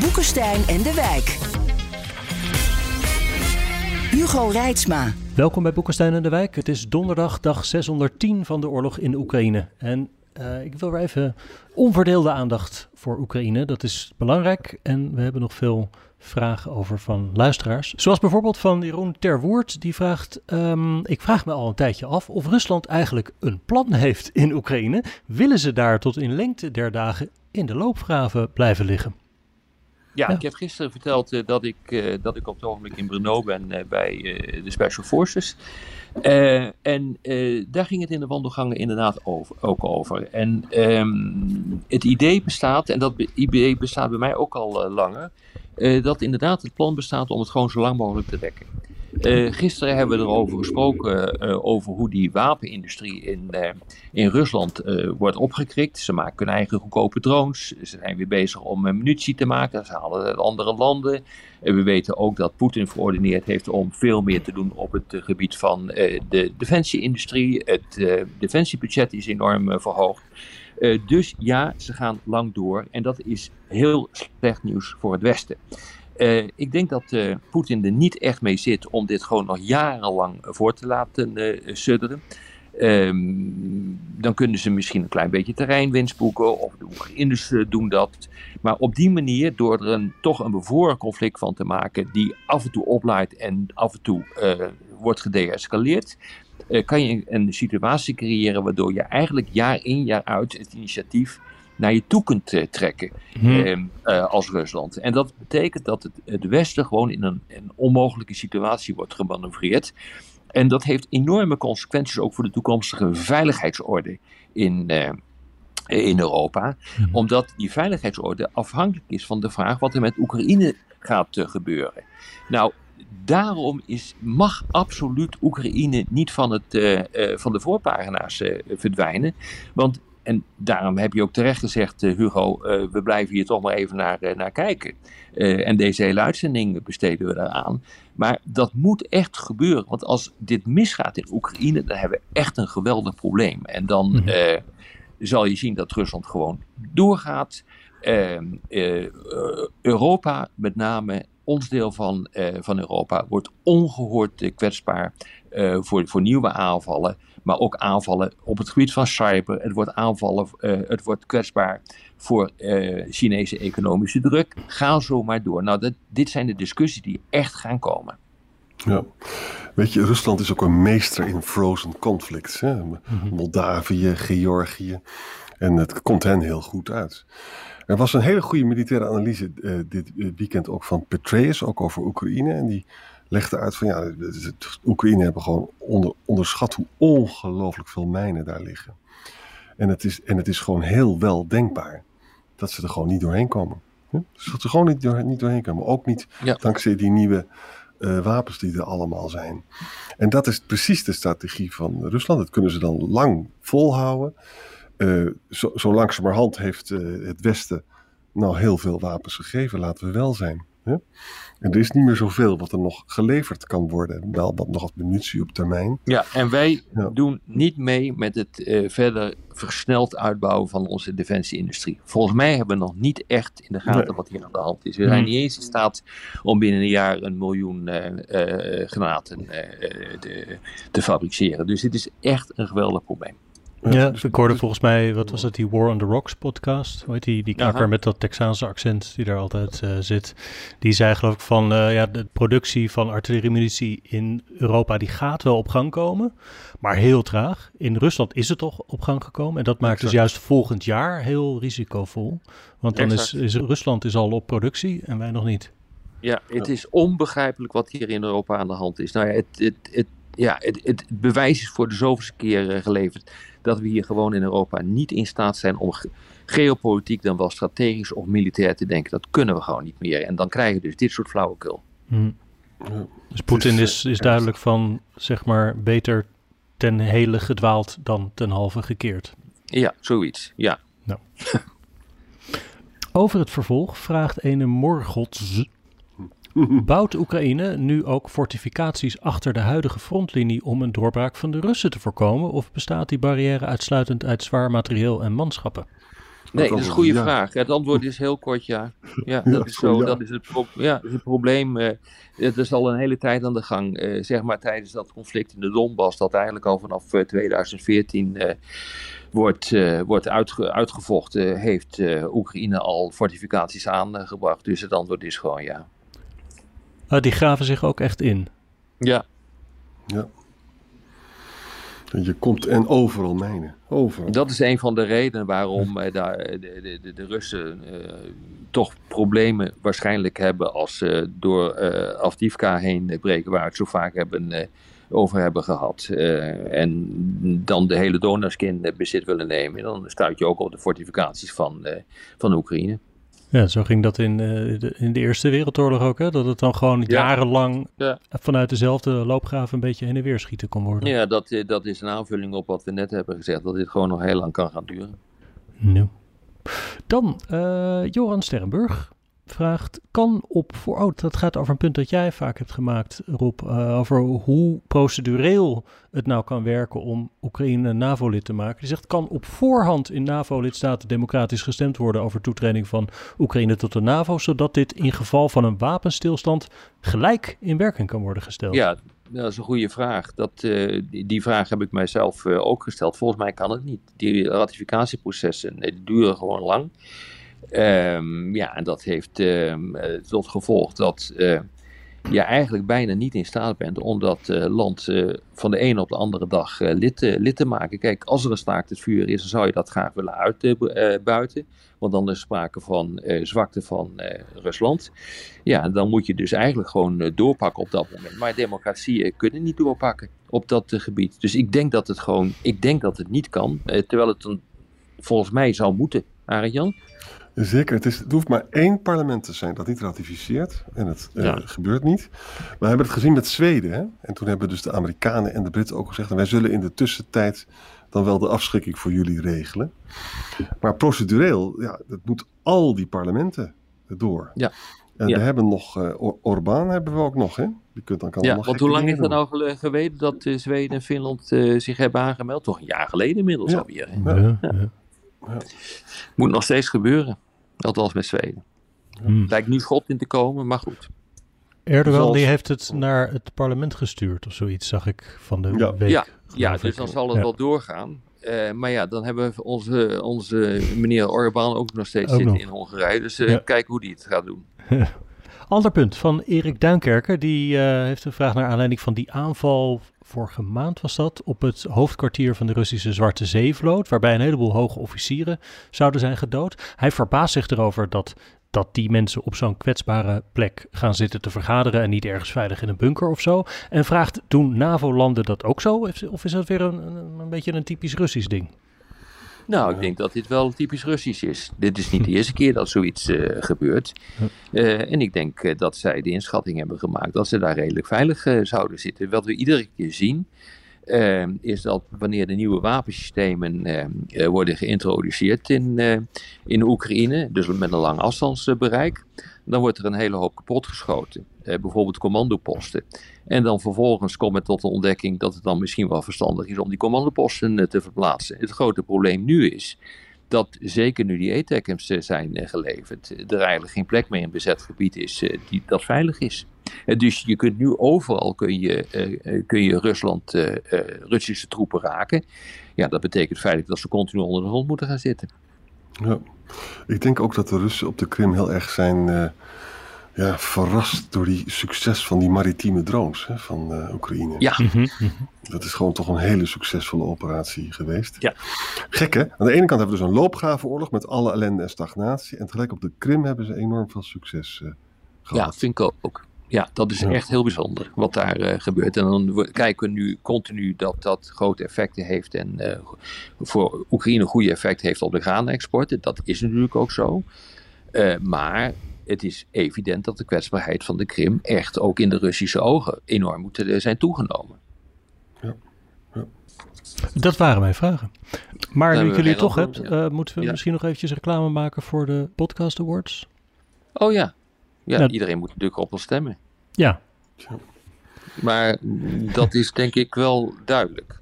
Boekenstein en de Wijk. Hugo Reitsma. Welkom bij Boekenstein en de Wijk. Het is donderdag, dag 610 van de oorlog in Oekraïne. En uh, ik wil weer even onverdeelde aandacht voor Oekraïne. Dat is belangrijk en we hebben nog veel vragen over van luisteraars. Zoals bijvoorbeeld van Jeroen Terwoerd, die vraagt... Um, ik vraag me al een tijdje af of Rusland eigenlijk een plan heeft in Oekraïne. Willen ze daar tot in lengte der dagen in de loopgraven blijven liggen? Ja, ik heb gisteren verteld uh, dat, ik, uh, dat ik op het ogenblik in Brno ben uh, bij de Special Forces. en daar ging het in de wandelgangen inderdaad over, ook over. En um, het idee bestaat, en dat idee bestaat bij mij ook al langer, dat inderdaad het plan bestaat om het gewoon zo lang mogelijk te dekken. Uh, gisteren hebben we erover gesproken, uh, over hoe die wapenindustrie in, uh, in Rusland wordt opgekrikt. Ze maken hun eigen goedkope drones. Ze zijn weer bezig om munitie te maken. Ze halen het uit andere landen. En we weten ook dat Poetin verordeneerd heeft om veel meer te doen op het gebied van de defensieindustrie. Het defensiebudget is enorm verhoogd. dus ja, ze gaan lang door. En dat is heel slecht nieuws voor het Westen. Uh, ik denk dat uh, Poetin er niet echt mee zit om dit gewoon nog jarenlang voor te laten uh, sudderen. Um, dan kunnen ze misschien een klein beetje terreinwinst boeken, of de Oekraïners doen dat. Maar op die manier, door er een, toch een bevroren conflict van te maken, die af en toe oplaait en af en toe wordt gedeescaleerd, kan je een situatie creëren waardoor je eigenlijk jaar in jaar uit het initiatief naar je toe kunt uh, trekken hmm. uh, als Rusland. En dat betekent dat het, het Westen gewoon in een, een onmogelijke situatie wordt gemanoeuvreerd. En dat heeft enorme consequenties ook voor de toekomstige veiligheidsorde in, uh, in Europa. Hmm. Omdat die veiligheidsorde afhankelijk is van de vraag wat er met Oekraïne gaat gebeuren. Nou, daarom is, mag absoluut Oekraïne niet van, het, uh, van de voorpagina's verdwijnen. Want en daarom heb je ook terecht gezegd, uh, Hugo, uh, we blijven hier toch maar even naar, uh, naar kijken. en deze hele uitzending besteden we daaraan. Maar dat moet echt gebeuren, want als dit misgaat in Oekraïne, dan hebben we echt een geweldig probleem. En dan mm -hmm. zal je zien dat Rusland gewoon doorgaat. Ehm, Europa, met name ons deel van, van Europa, wordt ongehoord kwetsbaar voor, voor nieuwe aanvallen maar ook aanvallen op het gebied van cyber. Het wordt aanvallen, uh, het wordt kwetsbaar voor uh, Chinese economische druk. Ga zo maar door. Nou, dat, dit zijn de discussies die echt gaan komen. Ja, weet je, Rusland is ook een meester in frozen conflicts. Hè? -hmm. Moldavië, Georgië. En het komt hen heel goed uit. Er was een hele goede militaire analyse uh, dit weekend ook van Petraeus, ook over Oekraïne. En die legde uit van ja, Oekraïne hebben gewoon onder, onderschat hoe ongelooflijk veel mijnen daar liggen. En het, is, en het is gewoon heel wel denkbaar dat ze er gewoon niet doorheen komen. Dus dat ze gewoon niet, door, niet doorheen komen. Ook niet ja. dankzij die nieuwe uh, wapens die er allemaal zijn. En dat is precies de strategie van Rusland. Dat kunnen ze dan lang volhouden. Uh, zo, zo langzamerhand heeft uh, het Westen nou heel veel wapens gegeven, laten we wel zijn. Hè? En er is niet meer zoveel wat er nog geleverd kan worden. Wel wat nog als munitie op termijn. Ja, en wij ja. doen niet mee met het uh, verder versneld uitbouwen van onze defensieindustrie. Volgens mij hebben we nog niet echt in de gaten nee. wat hier aan de hand is. We zijn niet eens in staat om binnen een jaar een miljoen uh, uh, granaten te, te fabriceren. Dus dit is echt een geweldig probleem. Ja, dus, ik hoorde dus, volgens mij, wat was het, die War on the Rocks podcast? Hoe heet die, die knakker met dat Texaanse accent die daar altijd uh, zit. Die zei geloof ik van, uh, ja, de productie van artilleriemunitie in Europa, die gaat wel op gang komen, maar heel traag. In Rusland is het toch op gang gekomen en dat maakt exact. dus juist volgend jaar heel risicovol. Want dan is, is Rusland is al op productie en wij nog niet. Ja, het is onbegrijpelijk wat hier in Europa aan de hand is. Nou ja, het, het, het ja, het, het, bewijs is voor de zoveelste keer geleverd dat we hier gewoon in Europa niet in staat zijn om geopolitiek dan wel strategisch of militair te denken. Dat kunnen we gewoon niet meer. En dan krijg je dus dit soort flauwekul. Hmm. Dus Poetin is, is duidelijk van, zeg maar, beter ten hele gedwaald dan ten halve gekeerd. Ja, zoiets. Ja. Nou. Over het vervolg vraagt ene Morgots. Bouwt Oekraïne nu ook fortificaties achter de huidige frontlinie om een doorbraak van de Russen te voorkomen? Of bestaat die barrière uitsluitend uit zwaar materieel en manschappen? Nee, dat is een goede vraag. Het antwoord is heel kort ja. Ja, dat is zo. Dat is het, ja, is het probleem. Uh, het is al een hele tijd aan de gang. Uh, zeg maar tijdens dat conflict in de Donbass, dat eigenlijk al vanaf 2014 uh, wordt, wordt uitge, uitgevochten, heeft Oekraïne al fortificaties aangebracht. Dus het antwoord is gewoon ja. Ah, die graven zich ook echt in? Ja. Ja. Je komt en overal mijnen. Overal. Dat is een van de redenen waarom uh, de, de, de, de, Russen uh, toch problemen waarschijnlijk hebben als ze uh, door uh, Afdivka heen breken, waar we het zo vaak hebben, over hebben gehad. en dan de hele Donaskin bezit willen nemen. Dan stuit je ook op de fortificaties van, van Oekraïne. Ja, zo ging dat in, uh, de, in de Eerste Wereldoorlog ook, hè? Dat het dan gewoon jarenlang ja. vanuit dezelfde loopgraven een beetje heen en weer schieten kon worden. Ja, dat, eh, dat is een aanvulling op wat we net hebben gezegd, dat dit gewoon nog heel lang kan gaan duren. Nu. Dan uh, Joran Sterrenburg vraagt, kan op voor. Oh, dat gaat over een punt dat jij vaak hebt gemaakt, Rob. Uh, over hoe procedureel het nou kan werken om Oekraïne NAVO-lid te maken. Die zegt, kan op voorhand in NAVO-lidstaten democratisch gestemd worden over toetreding van Oekraïne tot de NAVO, zodat dit in geval van een wapenstilstand gelijk in werking kan worden gesteld? Ja, dat is een goede vraag. Dat, uh, die, vraag heb ik mijzelf uh, ook gesteld. Volgens mij kan het niet. Die ratificatieprocessen die duren gewoon lang. Um, ja, en dat heeft uh, tot gevolg dat uh, je eigenlijk bijna niet in staat bent om dat uh, land van de ene op de andere dag lid, te maken. Kijk, als er een staakt het vuur is, dan zou je dat graag willen uitbuiten. want dan is sprake van zwakte van Rusland. Ja, dan moet je dus eigenlijk gewoon doorpakken op dat moment. Maar democratieën kunnen niet doorpakken op dat gebied. Dus ik denk dat het gewoon, ik denk dat het niet kan. terwijl het dan volgens mij zou moeten, Arend Jan. Zeker, het, is, het hoeft maar één parlement te zijn dat niet ratificeert. En het eh, gebeurt niet. We hebben het gezien met Zweden. Hè? En toen hebben dus de Amerikanen en de Britten ook gezegd... En wij zullen in de tussentijd dan wel de afschrikking voor jullie regelen. Maar procedureel, ja, dat moet al die parlementen door. Ja. En we hebben nog, uh, Orbán hebben we ook nog, hè? Die kunt, dan kan ja, want hoe lang is het nou geweten dat uh, Zweden en Finland uh, zich hebben aangemeld? Toch een jaar geleden inmiddels ja. alweer. Ja. Ja. Moet nog steeds gebeuren. Althans met Zweden. Hmm. Lijkt nu schot in te komen, maar goed. Erdogan die heeft het naar het parlement gestuurd of zoiets, zag ik van de ja. week. Ja, ja dus dan zal het wel doorgaan. Uh, maar ja, dan hebben we onze, onze meneer Orbán ook nog steeds zitten in Hongarije. Dus uh, kijken hoe die het gaat doen. Ander punt van Erik Duinkerker. Die uh, heeft een vraag naar aanleiding van die aanval vorige maand was dat, op het hoofdkwartier van de Russische Zwarte Zeevloot, waarbij een heleboel hoge officieren zouden zijn gedood. Hij verbaast zich erover dat, dat die mensen op zo'n kwetsbare plek gaan zitten te vergaderen en niet ergens veilig in een bunker of zo. En vraagt, doen NAVO-landen dat ook zo? Of is dat weer een, een beetje een typisch Russisch ding? Nou, ik denk dat dit wel typisch Russisch is. Dit is niet de eerste keer dat zoiets uh, gebeurt. Uh, en ik denk uh, dat zij de inschatting hebben gemaakt dat ze daar redelijk veilig zouden zitten. Wat we iedere keer zien, is dat wanneer de nieuwe wapensystemen worden geïntroduceerd in, in Oekraïne, dus met een lang afstandsbereik, dan wordt er een hele hoop kapot geschoten. bijvoorbeeld commandoposten. En dan vervolgens komt het tot de ontdekking dat het dan misschien wel verstandig is om die commandoposten eh, te verplaatsen. Het grote probleem nu is dat zeker nu die ETECM's eh, zijn eh, geleverd, er eigenlijk geen plek meer in bezet gebied is die, dat veilig is. Dus je kunt nu overal kun je, kun je Rusland, Russische troepen raken. Ja, dat betekent feitelijk dat ze continu onder de grond moeten gaan zitten. Ja, ik denk ook dat de Russen op de Krim heel erg zijn ja, verrast door die succes van die maritieme drones hè, van uh, Oekraïne. Ja. Mhm, mhm. Dat is gewoon toch een hele succesvolle operatie geweest. Ja. Gek hè? Aan de ene kant hebben we dus een loopgravenoorlog met alle ellende en stagnatie. En tegelijk op de Krim hebben ze enorm veel succes uh, gehad. Ja, vind ik ook. Ja, dat is echt heel bijzonder wat daar uh, gebeurt. En dan kijken we nu continu dat dat grote effecten heeft en uh, voor Oekraïne goede effect heeft op de graanexporten. Dat is natuurlijk ook zo. Uh, maar het is evident dat de kwetsbaarheid van de Krim echt ook in de Russische ogen enorm moet zijn toegenomen. Ja. ja. Dat waren mijn vragen. Maar nu ik jullie toch hebt, ja. moeten we misschien nog eventjes reclame maken voor de Podcast Awards? Oh ja, ja, iedereen moet natuurlijk op ons stemmen. Ja. Maar dat is denk ik wel duidelijk.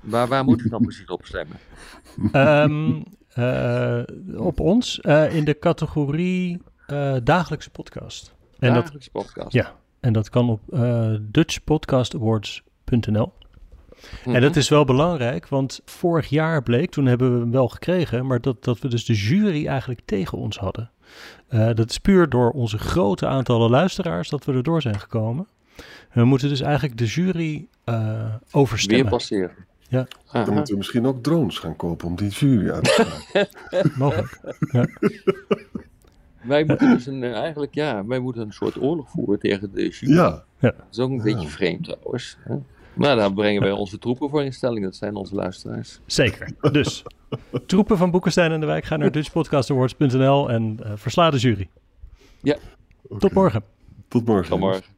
Maar waar moeten we dan precies op stemmen? Um, uh, op ons uh, in de categorie uh, dagelijkse podcast. En dagelijkse dat, podcast. Ja, en dat kan op dutchpodcastawards.nl. Mm -hmm. En dat is wel belangrijk, want vorig jaar bleek, toen hebben we hem wel gekregen, maar dat, dat we dus de jury eigenlijk tegen ons hadden. Uh, dat is puur door onze grote aantallen luisteraars dat we erdoor zijn gekomen. We moeten dus eigenlijk de jury uh, overstemmen. Weer passeren. Ja. Dan moeten we misschien ook drones gaan kopen om die jury uit te gaan. Mogelijk. Ja. Wij moeten dus een, eigenlijk, ja, wij moeten een soort oorlog voeren tegen de jury. Ja. ja. Dat is ook een beetje vreemd trouwens. Hè? Maar daar brengen wij onze troepen voor in stelling. Dat zijn onze luisteraars. Zeker. Dus troepen van Boekenstein en de Wijk gaan naar dutchpodcastawards.nl en uh, versla de jury. Ja. Tot morgen. Tot morgen. Tot morgen.